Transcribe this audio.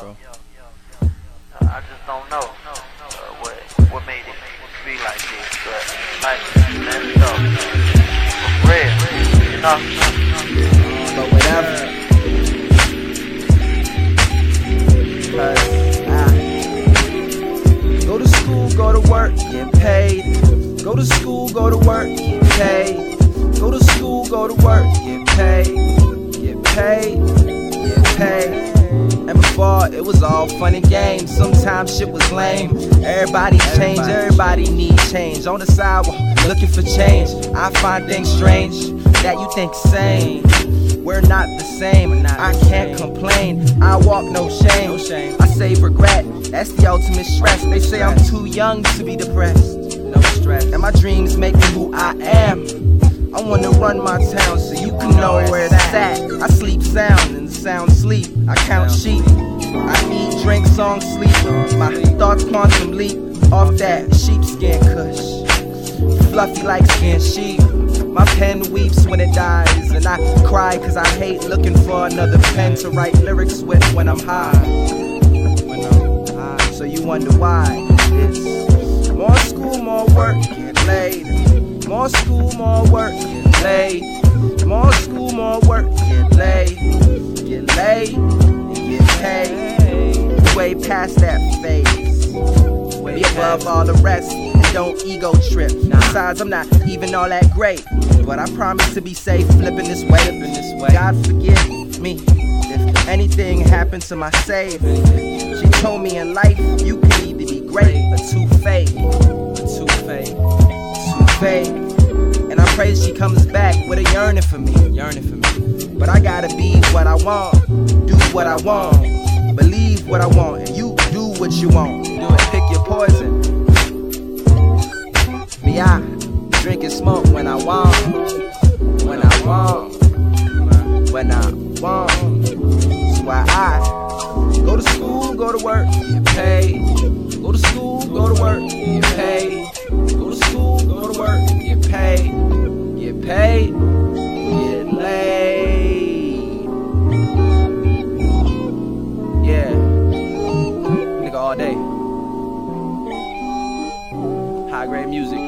bro? I just don't know uh, what what made it be like this, but life is messed up. For real, you know. But whatever. Go to school, go to work, get paid. Go to school, go to work, get paid. Go to school, go to work, get paid. Fun and games, sometimes shit was lame. Everybody change, everybody need change. On the sidewalk, looking for change. I find things strange that you think same. We're not the same, I can't complain. I walk no shame. I save regret, that's the ultimate stress. They say I'm too young to be depressed. No stress. And my dreams make me who I am. I wanna run my town so you can know where it's at. I sleep sound and sound sleep. I count sheep. I eat, drink, song, sleep. My thoughts quantum leap off that sheepskin cush. Fluffy like skin sheep. My pen weeps when it dies, and I cry cause I hate looking for another pen to write lyrics with when I'm high. When I'm high. So you wonder why it's Way past that phase. Be above all the rest and don't ego trip. Besides, I'm not even all that great. But I promise to be safe, flipping this way. Flipping this way. God forgive me if anything happened to my save. She told me in life you can either be great or too fake. Too fake. Too fake. And I pray she comes back with a yearning for me. Yearning for me. But I gotta be what I want, do what I want, what I want, and you do what you want. Do it. Pick your poison. Me, I drink and smoke when I want, when I want, when I want. That's why I go to school, go to work, get paid. Go to school, go to work, get paid. Grade music.